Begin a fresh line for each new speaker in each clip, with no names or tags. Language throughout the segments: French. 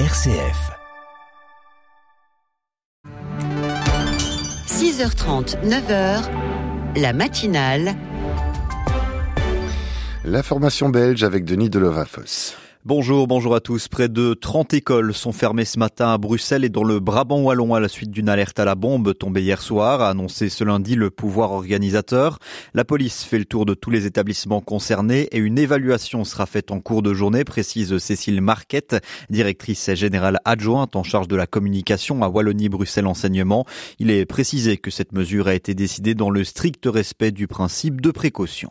RCF.
6h30, 9h, la matinale.
La formation belge avec Denis Delovafos.
Bonjour, bonjour à tous. Près de 30 écoles sont fermées ce matin à Bruxelles et dans le Brabant wallon à la suite d'une alerte à la bombe tombée hier soir, a annoncé ce lundi le pouvoir organisateur. La police fait le tour de tous les établissements concernés et une évaluation sera faite en cours de journée, précise Cécile Marquette, directrice générale adjointe en charge de la communication à Wallonie-Bruxelles Enseignement. Il est précisé que cette mesure a été décidée dans le strict respect du principe de précaution.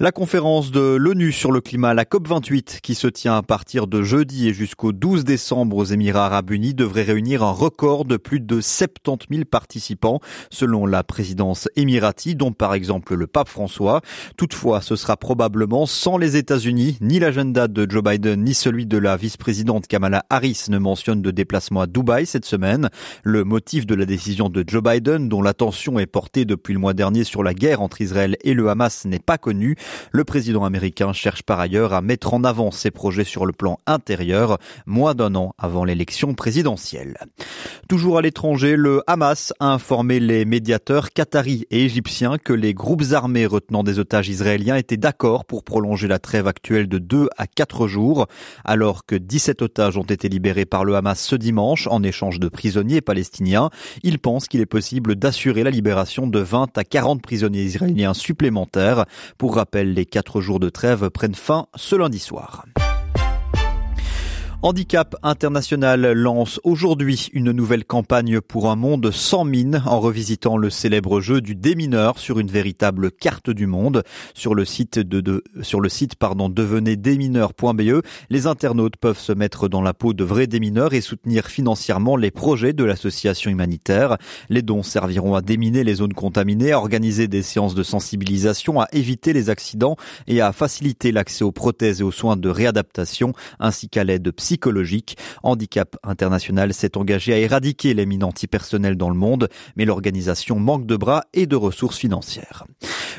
La conférence de l'ONU sur le climat, la COP28, qui se tient à partir de jeudi et jusqu'au 12 décembre aux Émirats arabes unis, devrait réunir un record de plus de 70 000 participants, selon la présidence émirati, dont par exemple le pape François. Toutefois, ce sera probablement sans les États-Unis, ni l'agenda de Joe Biden, ni celui de la vice-présidente Kamala Harris ne mentionnent de déplacement à Dubaï cette semaine. Le motif de la décision de Joe Biden, dont l'attention est portée depuis le mois dernier sur la guerre entre Israël et le Hamas, n'est pas connu. Le président américain cherche par ailleurs à mettre en avant ses projets sur le plan intérieur, moins d'un an avant l'élection présidentielle. Toujours à l'étranger, le Hamas a informé les médiateurs qataris et égyptiens que les groupes armés retenant des otages israéliens étaient d'accord pour prolonger la trêve actuelle de 2 à 4 jours, alors que 17 otages ont été libérés par le Hamas ce dimanche en échange de prisonniers palestiniens. Ils pensent qu'il est possible d'assurer la libération de 20 à 40 prisonniers israéliens supplémentaires. Pour les quatre jours de trêve prennent fin ce lundi soir. Handicap International lance aujourd'hui une nouvelle campagne pour un monde sans mines en revisitant le célèbre jeu du démineur sur une véritable carte du monde. Sur le site de sur le site pardon devenez-démineur.be, les internautes peuvent se mettre dans la peau de vrais démineurs et soutenir financièrement les projets de l'association humanitaire. Les dons serviront à déminer les zones contaminées, à organiser des séances de sensibilisation, à éviter les accidents et à faciliter l'accès aux prothèses et aux soins de réadaptation ainsi qu'à l'aide psychologique psychologique. Handicap International s'est engagé à éradiquer les mines antipersonnelles dans le monde, mais l'organisation manque de bras et de ressources financières.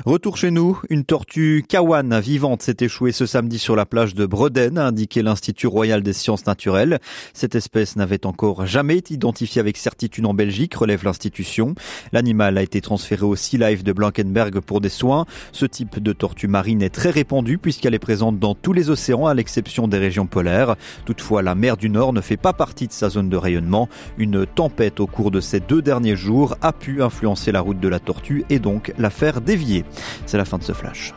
Retour chez nous, une tortue kawan vivante s'est échouée ce samedi sur la plage de Breden, a indiqué l'Institut royal des sciences naturelles. Cette espèce n'avait encore jamais été identifiée avec certitude en Belgique, relève l'institution. L'animal a été transféré au Sea Life de Blankenberg pour des soins. Ce type de tortue marine est très répandu puisqu'elle est présente dans tous les océans à l'exception des régions polaires. Toutefois, la mer du Nord ne fait pas partie de sa zone de rayonnement. Une tempête au cours de ces deux derniers jours a pu influencer la route de la tortue et donc la faire dévier. C'est la fin de ce flash.